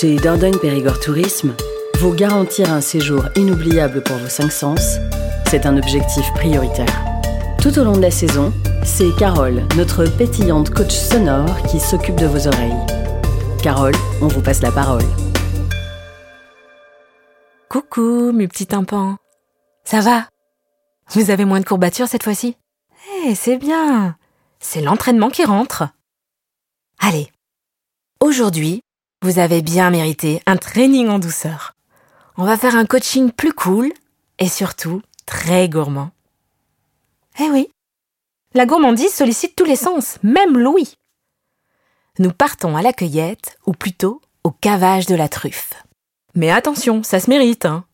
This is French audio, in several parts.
Chez Dordogne Périgord Tourisme, vous garantir un séjour inoubliable pour vos cinq sens, c'est un objectif prioritaire. Tout au long de la saison, c'est Carole, notre pétillante coach sonore, qui s'occupe de vos oreilles. Carole, on vous passe la parole. Coucou, mes petits tympans. Ça va? Vous avez moins de courbatures cette fois-ci? Eh, c'est bien. C'est l'entraînement qui rentre. Allez. Aujourd'hui, vous avez bien mérité un training en douceur. On va faire un coaching plus cool et surtout très gourmand. Eh oui, la gourmandise sollicite tous les sens, même l'ouïe. Nous partons à la cueillette, ou plutôt au cavage de la truffe. Mais attention, ça se mérite. Hein.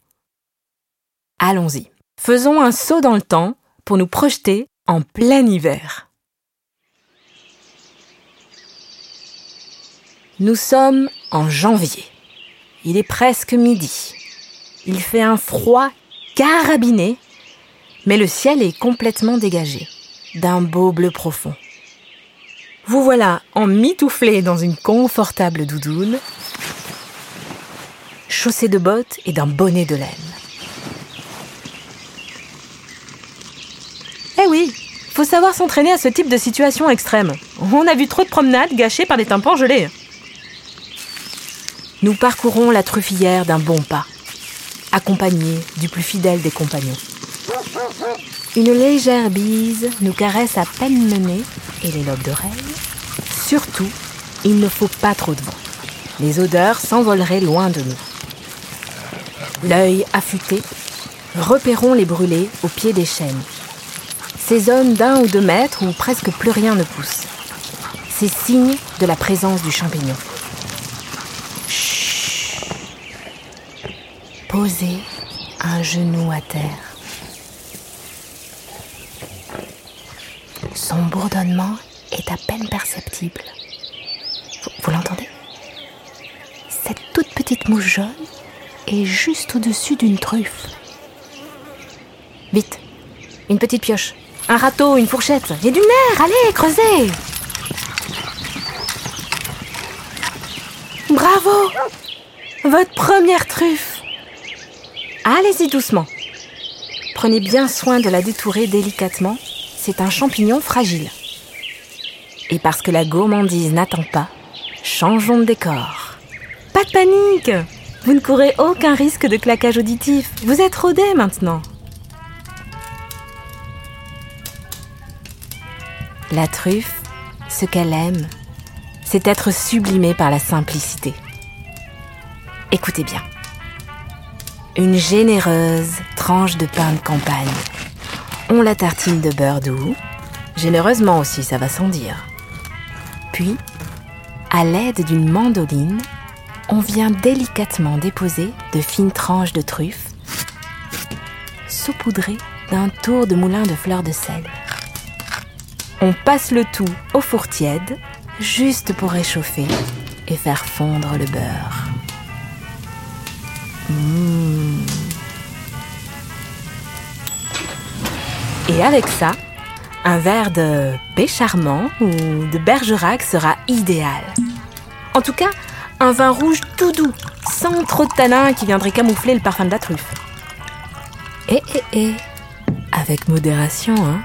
Allons-y. Faisons un saut dans le temps pour nous projeter en plein hiver. Nous sommes en janvier. Il est presque midi. Il fait un froid carabiné, mais le ciel est complètement dégagé, d'un beau bleu profond. Vous voilà emmitouflé dans une confortable doudoune, chaussé de bottes et d'un bonnet de laine. Eh oui, faut savoir s'entraîner à ce type de situation extrême. On a vu trop de promenades gâchées par des tympans gelés. Nous parcourons la truffillière d'un bon pas, accompagnés du plus fidèle des compagnons. Une légère bise nous caresse à peine le nez et les lobes d'oreilles. Surtout, il ne faut pas trop de vent. Les odeurs s'envoleraient loin de nous. L'œil affûté, repérons les brûlés au pied des chênes. Ces zones d'un ou deux mètres où presque plus rien ne pousse. C'est signe de la présence du champignon. Posez un genou à terre. Son bourdonnement est à peine perceptible. Vous, vous l'entendez? Cette toute petite mouche jaune est juste au-dessus d'une truffe. Vite, une petite pioche, un râteau, une fourchette et du nerf, allez, creusez Bravo Votre première truffe Allez-y doucement. Prenez bien soin de la détourer délicatement c'est un champignon fragile. Et parce que la gourmandise n'attend pas, changeons de décor. Pas de panique Vous ne courez aucun risque de claquage auditif. Vous êtes rodé maintenant. La truffe, ce qu'elle aime, c'est être sublimée par la simplicité. Écoutez bien. Une généreuse tranche de pain de campagne on la tartine de beurre doux, généreusement aussi, ça va sans dire. Puis, à l'aide d'une mandoline, on vient délicatement déposer de fines tranches de truffes, saupoudrées d'un tour de moulin de fleurs de sel. On passe le tout au four tiède, juste pour réchauffer et faire fondre le beurre. Mmh. Et avec ça, un verre de baie charmant ou de bergerac sera idéal. En tout cas, un vin rouge tout doux, sans trop de tanin qui viendrait camoufler le parfum de la truffe. Et, et, et, avec modération, hein,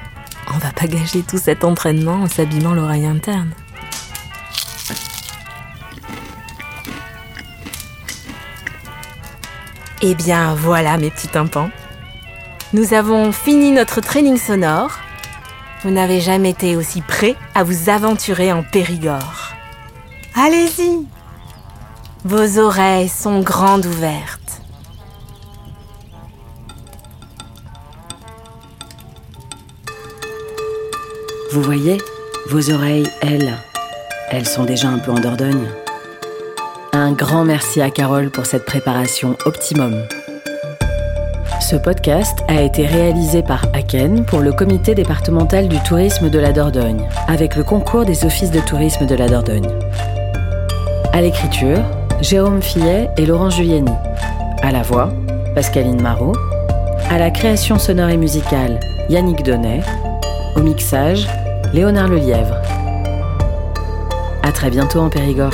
on va pas gâcher tout cet entraînement en s'abîmant l'oreille interne. Eh bien voilà mes petits tympans. Nous avons fini notre training sonore. Vous n'avez jamais été aussi prêt à vous aventurer en Périgord. Allez-y Vos oreilles sont grandes ouvertes. Vous voyez, vos oreilles, elles, elles sont déjà un peu en Dordogne. Un grand merci à Carole pour cette préparation optimum. Ce podcast a été réalisé par Aken pour le comité départemental du tourisme de la Dordogne, avec le concours des offices de tourisme de la Dordogne. À l'écriture, Jérôme Fillet et Laurent Juliani. À la voix, Pascaline Marot. À la création sonore et musicale, Yannick Donnet. Au mixage, Léonard Lelièvre. À très bientôt en Périgord.